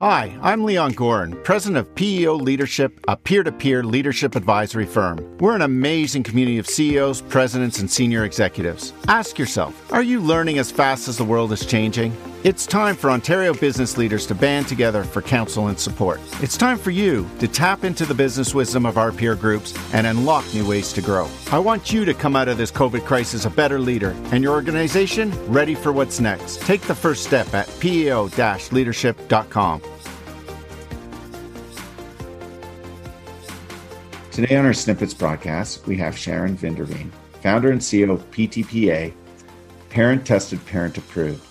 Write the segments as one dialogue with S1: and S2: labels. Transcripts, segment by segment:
S1: Hi, I'm Leon Goren, president of PEO Leadership, a peer to peer leadership advisory firm. We're an amazing community of CEOs, presidents, and senior executives. Ask yourself are you learning as fast as the world is changing? It's time for Ontario business leaders to band together for counsel and support. It's time for you to tap into the business wisdom of our peer groups and unlock new ways to grow. I want you to come out of this COVID crisis a better leader and your organization ready for what's next. Take the first step at peo
S2: Today on our Snippets broadcast, we have Sharon Vinderine, founder and CEO of PTPA, parent tested, parent approved.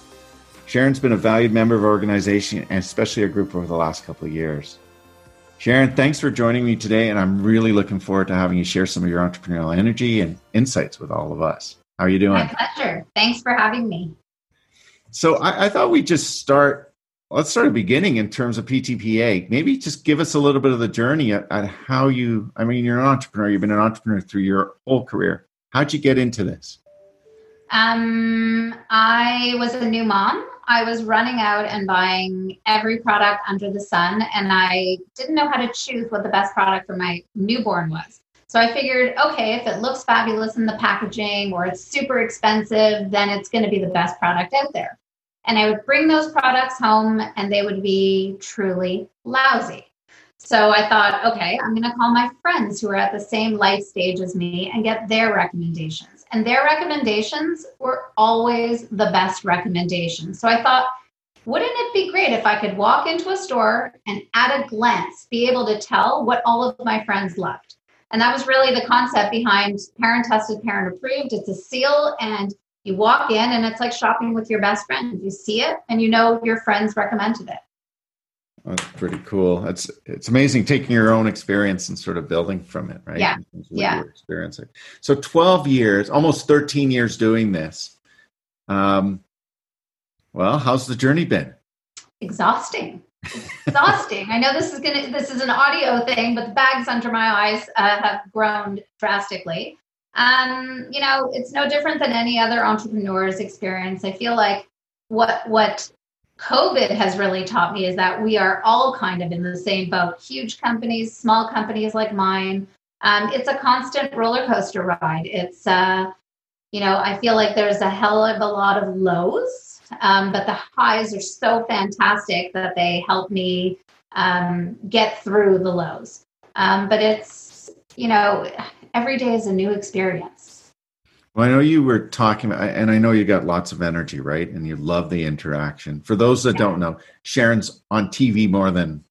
S2: Sharon's been a valued member of our organization and especially our group over the last couple of years. Sharon, thanks for joining me today, and I'm really looking forward to having you share some of your entrepreneurial energy and insights with all of us. How are you doing?
S3: My pleasure. Thanks for having me.
S2: So I, I thought we'd just start let's start at the beginning in terms of PTPA. Maybe just give us a little bit of the journey at, at, how you, I mean, you're an entrepreneur, you've been an entrepreneur through your whole career. How'd you get into this?
S3: Um, I was a new mom. I was running out and buying every product under the sun, and I didn't know how to choose what the best product for my newborn was. So I figured, okay, if it looks fabulous in the packaging or it's super expensive, then it's going to be the best product out there. And I would bring those products home and they would be truly lousy. So I thought, okay, I'm going to call my friends who are at the same life stage as me and get their recommendations. And their recommendations were always the best recommendations. So I thought, wouldn't it be great if I could walk into a store and at a glance be able to tell what all of my friends loved? And that was really the concept behind parent tested, parent approved. It's a seal and you walk in and it's like shopping with your best friend. You see it and you know your friends recommended it.
S2: That's pretty cool. It's it's amazing taking your own experience and sort of building from it, right?
S3: Yeah. Yeah.
S2: experiencing. So 12 years, almost 13 years doing this. Um, well, how's the journey been?
S3: Exhausting. Exhausting. I know this is gonna this is an audio thing, but the bags under my eyes uh, have grown drastically. Um, you know, it's no different than any other entrepreneur's experience. I feel like what what COVID has really taught me is that we are all kind of in the same boat. Huge companies, small companies like mine. Um, it's a constant roller coaster ride. It's uh, you know, I feel like there's a hell of a lot of lows, um, but the highs are so fantastic that they help me um, get through the lows. Um, but it's you know, every day is a new experience.
S2: Well, I know you were talking, and I know you got lots of energy, right? And you love the interaction. For those that yeah. don't know, Sharon's on TV more than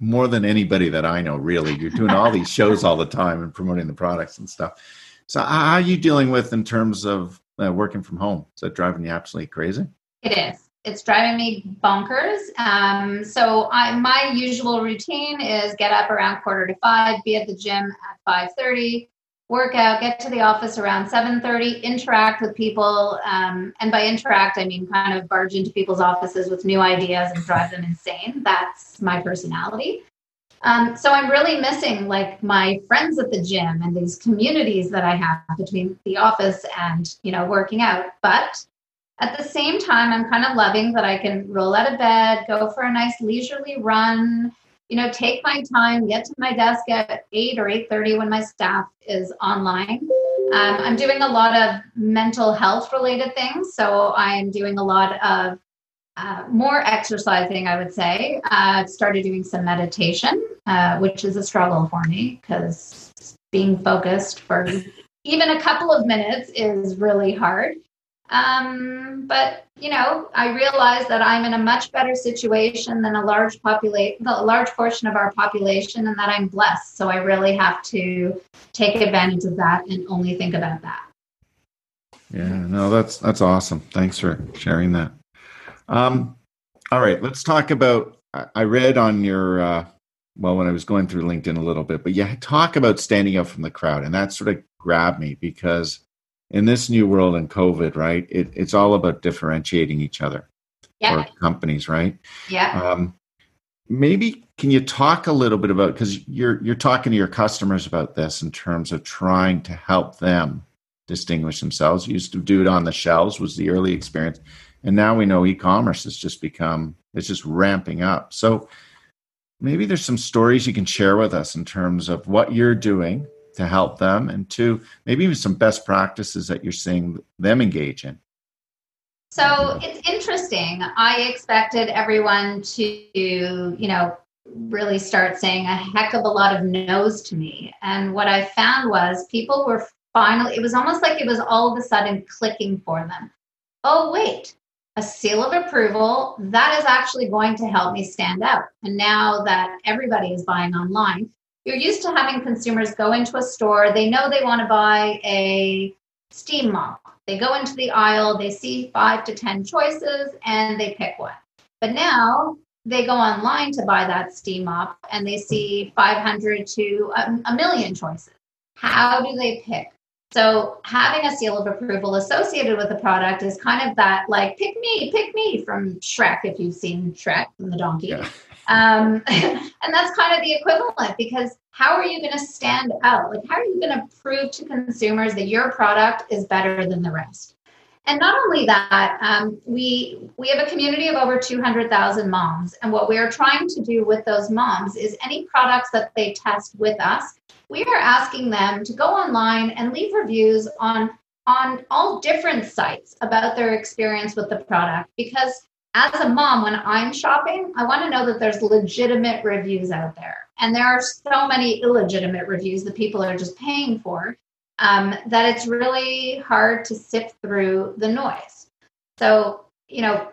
S2: more than anybody that I know. Really, you're doing all these shows all the time and promoting the products and stuff. So, how are you dealing with in terms of uh, working from home? Is that driving you absolutely crazy?
S3: It is. It's driving me bonkers. Um, so, I, my usual routine is get up around quarter to five, be at the gym at five thirty work out, get to the office around 7.30, interact with people. Um, and by interact, I mean kind of barge into people's offices with new ideas and drive them insane. That's my personality. Um, so I'm really missing like my friends at the gym and these communities that I have between the office and, you know, working out. But at the same time, I'm kind of loving that I can roll out of bed, go for a nice leisurely run, you know, take my time, get to my desk at 8 or 8.30 when my staff is online. Um, I'm doing a lot of mental health related things. So I'm doing a lot of uh, more exercising, I would say. Uh, I've started doing some meditation, uh, which is a struggle for me because being focused for even a couple of minutes is really hard. Um, but you know, I realize that I'm in a much better situation than a large population, a large portion of our population, and that I'm blessed. So I really have to take advantage of that and only think about that.
S2: Yeah, no, that's that's awesome. Thanks for sharing that. Um, all right, let's talk about. I read on your uh, well when I was going through LinkedIn a little bit, but you talk about standing out from the crowd, and that sort of grabbed me because in this new world in COVID, right? It, it's all about differentiating each other
S3: yeah.
S2: or companies, right?
S3: Yeah. Um,
S2: maybe can you talk a little bit about because you're you're talking to your customers about this in terms of trying to help them distinguish themselves. You used to do it on the shelves was the early experience, and now we know e-commerce has just become it's just ramping up. So maybe there's some stories you can share with us in terms of what you're doing to help them, and two, maybe even some best practices that you're seeing them engage in.
S3: So it's interesting. I expected everyone to, you know, really start saying a heck of a lot of no's to me. And what I found was people were finally, it was almost like it was all of a sudden clicking for them. Oh, wait, a seal of approval, that is actually going to help me stand out. And now that everybody is buying online, you're used to having consumers go into a store, they know they want to buy a steam mop. They go into the aisle, they see five to 10 choices, and they pick one. But now they go online to buy that steam mop and they see 500 to a, million choices. How do they pick? So having a seal of approval associated with the product is kind of that like pick me, pick me from Shrek if you've seen Shrek from the donkey. Yeah. Um, and that's kind of the equivalent because how are you going to stand out? Like how are you going to prove to consumers that your product is better than the rest? And not only that, um, we we have a community of over 200,000 moms, and what we are trying to do with those moms is any products that they test with us, we are asking them to go online and leave reviews on on all different sites about their experience with the product. Because as a mom when i'm shopping i want to know that there's legitimate reviews out there. And there are so many illegitimate reviews that people are just paying for um, that it's really hard to sift through the noise. So, you know,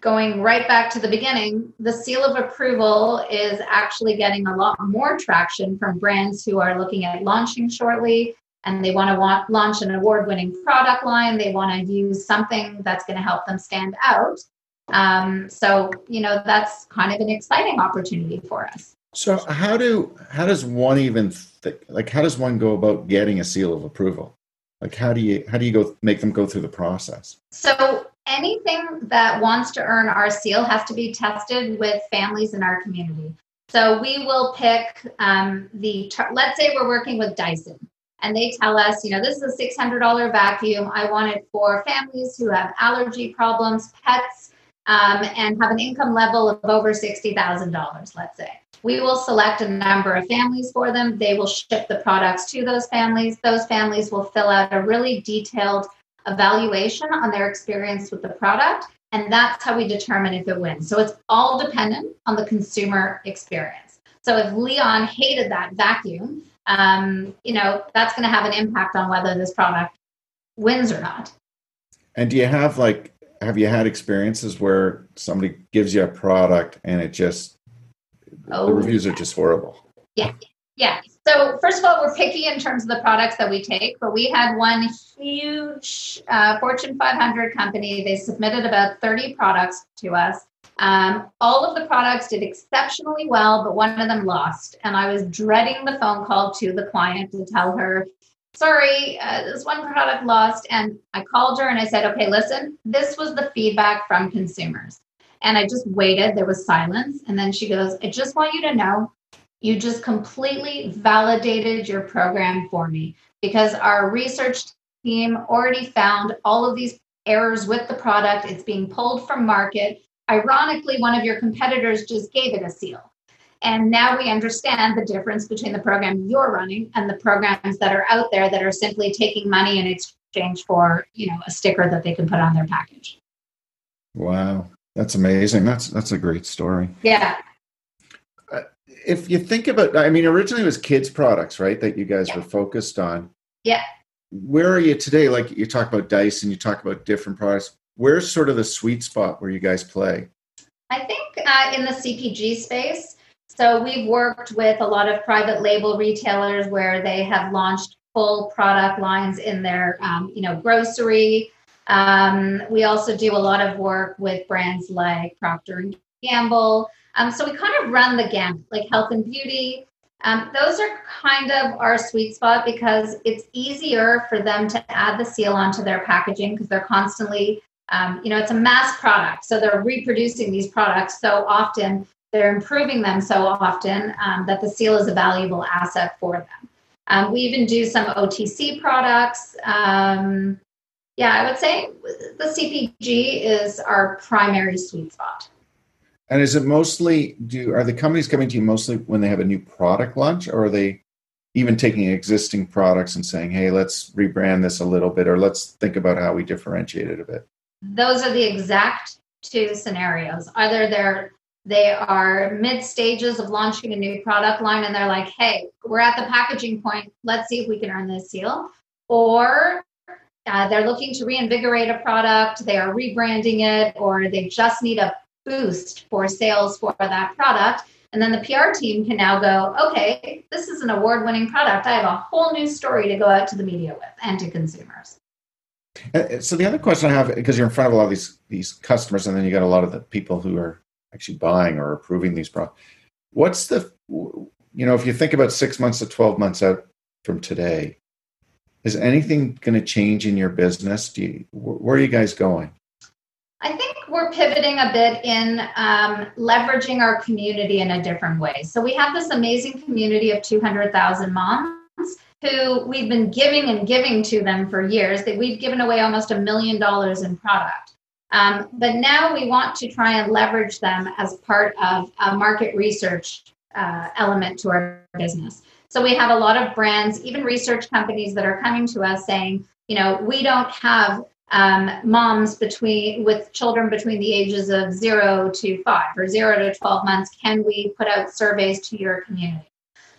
S3: going right back to the beginning, the seal of approval is actually getting a lot more traction from brands who are looking at launching shortly and they want to want, launch an award winning product line. They want to use something that's going to help them stand out. Um, so, you know, that's kind of an exciting opportunity for us.
S2: So how do how does one even th- like how does one go about getting a seal of approval? Like how do you how do you go make them go through the process?
S3: So anything that wants to earn our seal has to be tested with families in our community. So we will pick um, the let's say we're working with Dyson and they tell us, you know, this is a $600 vacuum. I want it for families who have allergy problems, pets, um, and have an income level of over $60,000, let's say. We will select a number of families for them. They will ship the products to those families. Those families will fill out a really detailed evaluation on their experience with the product. And that's how we determine if it wins. So it's all dependent on the consumer experience. So if Leon hated that vacuum, um, you know, that's going to have an impact on whether this product wins or not.
S2: And do you have like, have you had experiences where somebody gives you a product and it just Oh, the reviews are just horrible.
S3: Yeah. Yeah. So first of all, we're picky in terms of the products that we take, but we had one huge uh, Fortune 500 company. They submitted about 30 products to us. Um, all of the products did exceptionally well, but one of them lost. And I was dreading the phone call to the client to tell her, sorry, uh, this one product lost. And I called her and I said, okay, listen, this was the feedback from consumers. And I just waited. There was silence. And then she goes, I just want you to know you just completely validated your program for me because our research team already found all of these errors with the product. It's being pulled from market. Ironically, one of your competitors just gave it a seal. And now we understand the difference between the program you're running and the programs that are out there that are simply taking money in exchange for, you know, a sticker that they can put on their package.
S2: Wow. That's amazing. That's that's a great story.
S3: Yeah.
S2: Uh, if you think about, I mean, originally it was kids products, right? That you guys yeah. were focused on.
S3: Yeah.
S2: Where are you today? Like you talk about Dyson and you talk about different products. Where's sort of the sweet spot where you guys play?
S3: I think uh, in the CPG space. So we've worked with a lot of private label retailers where they have launched full product lines in their, um, you know, grocery um, we also do a lot of work with brands like Procter and Gamble. Um, so we kind of run the gamut, like health and beauty. Um, those are kind of our sweet spot because it's easier for them to add the seal onto their packaging because they're constantly, um, you know, it's a mass product. So they're reproducing these products so often, they're improving them so often um, that the seal is a valuable asset for them. Um, we even do some OTC products. Um, yeah, I would say the CPG is our primary sweet spot.
S2: And is it mostly do are the companies coming to you mostly when they have a new product launch, or are they even taking existing products and saying, "Hey, let's rebrand this a little bit, or let's think about how we differentiate it a bit"?
S3: Those are the exact two scenarios. Either they're they are mid stages of launching a new product line and they're like, hey, we're at the packaging point. Let's see if we can earn this seal. Or uh, they're looking to reinvigorate a product, they are rebranding it, or they just need a boost for sales for that product. And then the PR team can now go, okay, this is an award winning product. I have a whole new story to go out to the media with and to consumers.
S2: Uh, so the other question I have, because you're in front of a lot of these these customers, and then you got a lot of the people who are actually buying or approving these products. What's the, you know, if you think about six months to 12 months out from today, is anything going to change in your business? Do you, where are you guys going?
S3: I think we're pivoting a bit in um, leveraging our community in a different way. So we have this amazing community of 200,000 moms who we've been giving and giving to them for years. That we've given away almost a million dollars in product. Um, but now we want to try and leverage them as part of a market research uh, element to our business. So we have a lot of brands, even research companies that are coming to us saying, you know, we don't have um, moms between with children between the ages of zero to five or zero to 12 months. Can we put out surveys to your community?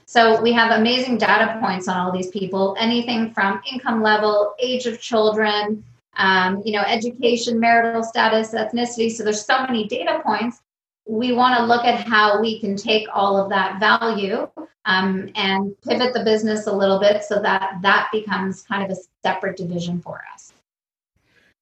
S3: So we have amazing data points on all these people, anything from income level, age of children, um, you know, education, marital status, ethnicity. So there's so many data points. We want to look at how we can take all of that value um, and pivot the business a little bit so that that becomes kind of a separate division for us.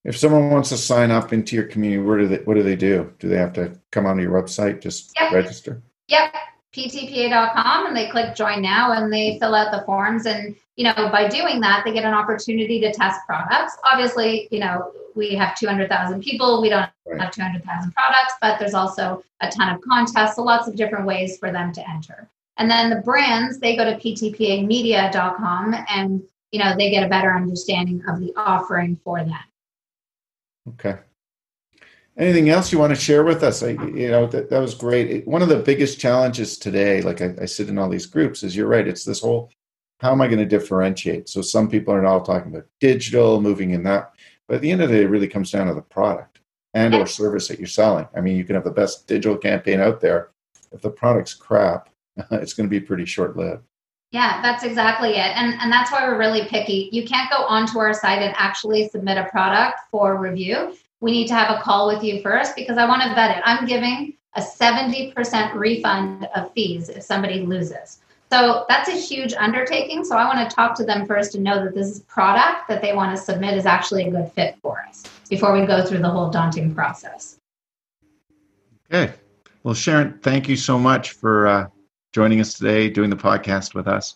S2: If someone wants to sign up into your community, where do they, what do they do? Do they have to come onto your website, just yep. register?
S3: Yep, ptpa.com, and they click join now and they fill out the forms and you know, by doing that, they get an opportunity to test products. Obviously, you know, we have 200,000 people. We don't right. have 200,000 products, but there's also a ton of contests, so lots of different ways for them to enter. And then the brands, they go to ptpamedia.com and, you know, they get a better understanding of the offering for them.
S2: Okay. Anything else you want to share with us? I, you know, that, that was great. One of the biggest challenges today, like I, I sit in all these groups, is you're right. It's this whole how am I going to differentiate? So some people are all talking about digital, moving in that. But at the end of the day, it really comes down to the product and or service that you're selling. I mean, you can have the best digital campaign out there. If the product's crap, it's going to be pretty short lived.
S3: Yeah, that's exactly it. And, and that's why we're really picky. You can't go onto our site and actually submit a product for review. We need to have a call with you first because I want to vet it. I'm giving a 70% refund of fees if somebody loses. So that's a huge undertaking. So I want to talk to them first and know that this product that they want to submit is actually a good fit for us before we go through the whole daunting process.
S2: Okay. Well, Sharon, thank you so much for uh, joining us today, doing the podcast with us.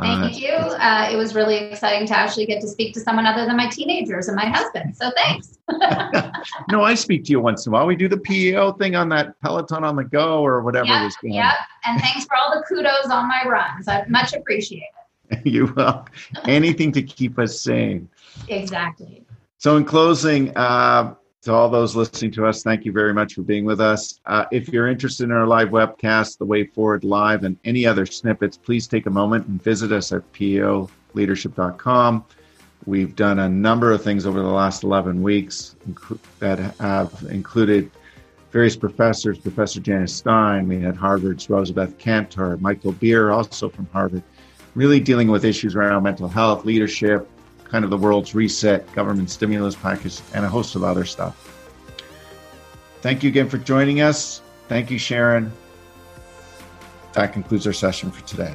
S3: Thank uh, you. Uh, it was really exciting to actually get to speak to someone other than my teenagers and my husband. So thanks.
S2: no, I speak to you once in a while. We do the PEO thing on that Peloton on the go or whatever
S3: yep,
S2: it is.
S3: Going. Yep. And thanks for all the kudos on my runs. I much appreciate
S2: it. you will. Anything to keep us sane.
S3: Exactly.
S2: So, in closing, uh, to all those listening to us, thank you very much for being with us. Uh, if you're interested in our live webcast, The Way Forward Live, and any other snippets, please take a moment and visit us at peoleadership.com. We've done a number of things over the last 11 weeks that have included various professors, Professor Janice Stein, we had Harvard's Rosabeth Kanter, Michael Beer, also from Harvard, really dealing with issues around mental health, leadership, kind of the world's reset, government stimulus package, and a host of other stuff. Thank you again for joining us. Thank you, Sharon. That concludes our session for today.